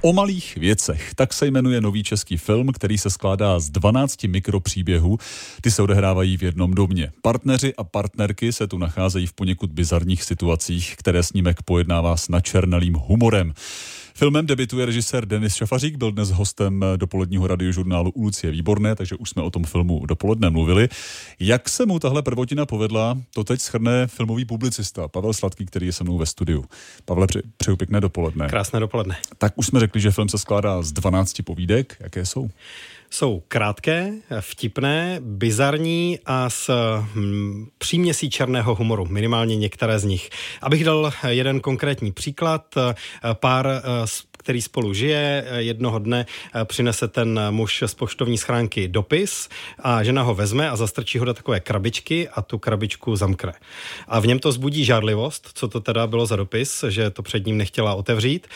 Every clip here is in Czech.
O malých věcech, tak se jmenuje nový český film, který se skládá z 12 mikropříběhů. Ty se odehrávají v jednom domě. Partneři a partnerky se tu nacházejí v poněkud bizarních situacích, které snímek pojednává s načernalým humorem. Filmem debituje režisér Denis Šafařík, byl dnes hostem dopoledního radiožurnálu u Lucie Výborné, takže už jsme o tom filmu dopoledne mluvili. Jak se mu tahle prvotina povedla, to teď schrne filmový publicista Pavel Sladký, který je se mnou ve studiu. Pavle, pře- přeju pěkné dopoledne. Krásné dopoledne. Tak už jsme řekli, že film se skládá z 12 povídek. Jaké jsou? Jsou krátké, vtipné, bizarní a s hm, příměsí černého humoru, minimálně některé z nich. Abych dal jeden konkrétní příklad, pár který spolu žije. Jednoho dne eh, přinese ten muž z poštovní schránky dopis a žena ho vezme a zastrčí ho do takové krabičky a tu krabičku zamkne. A v něm to zbudí žárlivost, co to teda bylo za dopis, že to před ním nechtěla otevřít.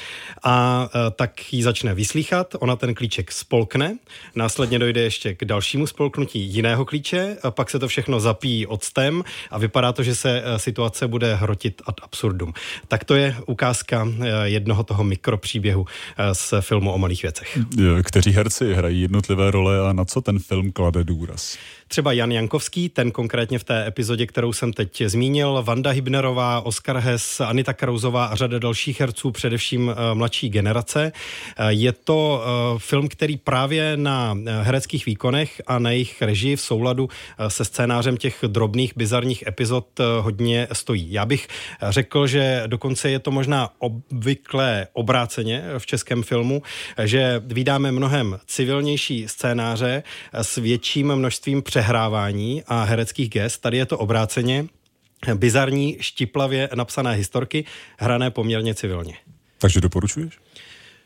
A eh, tak ji začne vyslýchat, ona ten klíček spolkne, následně dojde ještě k dalšímu spolknutí jiného klíče, a pak se to všechno zapíjí octem a vypadá to, že se eh, situace bude hrotit ad absurdum. Tak to je ukázka jednoho toho mikropříběhu Eh, z filmu o malých věcech. Kteří herci hrají jednotlivé role a na co ten film klade důraz? Třeba Jan Jankovský, ten konkrétně v té epizodě, kterou jsem teď zmínil, Vanda Hybnerová, Oskar Hess, Anita Krauzová a řada dalších herců, především eh, mladší generace. Eh, je to film, který právě na hereckých výkonech a na jejich režii v souladu se scénářem těch drobných, bizarních epizod hodně stojí. Já bych řekl, že dokonce je to možná obvyklé obráceně v českém filmu, že vydáme mnohem civilnější scénáře s větším množstvím přehrávání a hereckých gest. Tady je to obráceně bizarní, štiplavě napsané historky, hrané poměrně civilně. Takže doporučuješ?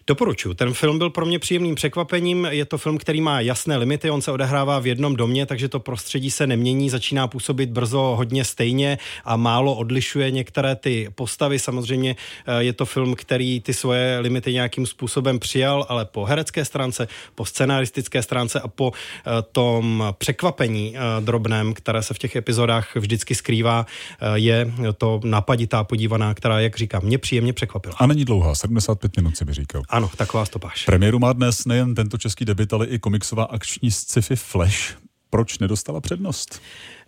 Doporučuji. Ten film byl pro mě příjemným překvapením. Je to film, který má jasné limity, on se odehrává v jednom domě, takže to prostředí se nemění, začíná působit brzo hodně stejně a málo odlišuje některé ty postavy. Samozřejmě eh, je to film, který ty svoje limity nějakým způsobem přijal, ale po herecké stránce, po scenaristické stránce a po eh, tom překvapení eh, drobném, které se v těch epizodách vždycky skrývá, je to napaditá podívaná, která, jak říkám, mě příjemně překvapila. A není dlouhá, 75 minut si by říkal. Ano, taková stopáž. Premiéru má dnes nejen tento český debit, ale i komiksová akční sci-fi Flash. Proč nedostala přednost?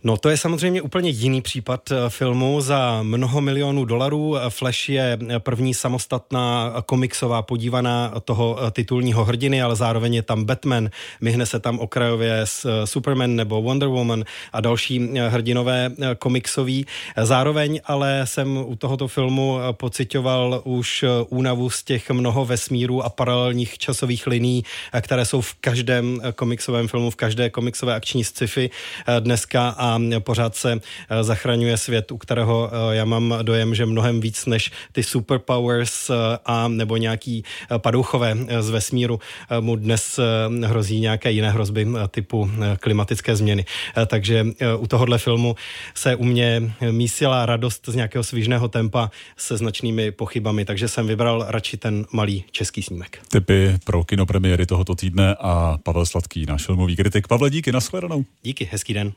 No to je samozřejmě úplně jiný případ eh, filmu za mnoho milionů dolarů. Flash je první samostatná komiksová podívaná toho eh, titulního hrdiny, ale zároveň je tam Batman, myhne se tam okrajově s eh, Superman nebo Wonder Woman a další hrdinové komiksoví. Zároveň ale jsem u tohoto filmu pocitoval už únavu z těch mnoho vesmírů a paralelních časových liní, které jsou v každém komiksovém filmu, v každé komiksové akční sci-fi dneska a pořád se eh, zachraňuje svět, u kterého eh, já mám dojem, že mnohem víc než ty superpowers eh, a nebo nějaký padouchové z vesmíru mu dnes hrozí nějaké jiné hrozby typu klimatické změny. Takže u tohohle filmu se u mě mísila radost z nějakého svížného tempa se značnými pochybami, takže jsem vybral radši ten malý český snímek. Typy pro kinopremiéry tohoto týdne a Pavel Sladký, náš filmový kritik. Pavle, díky, nashledanou. Díky, hezký den.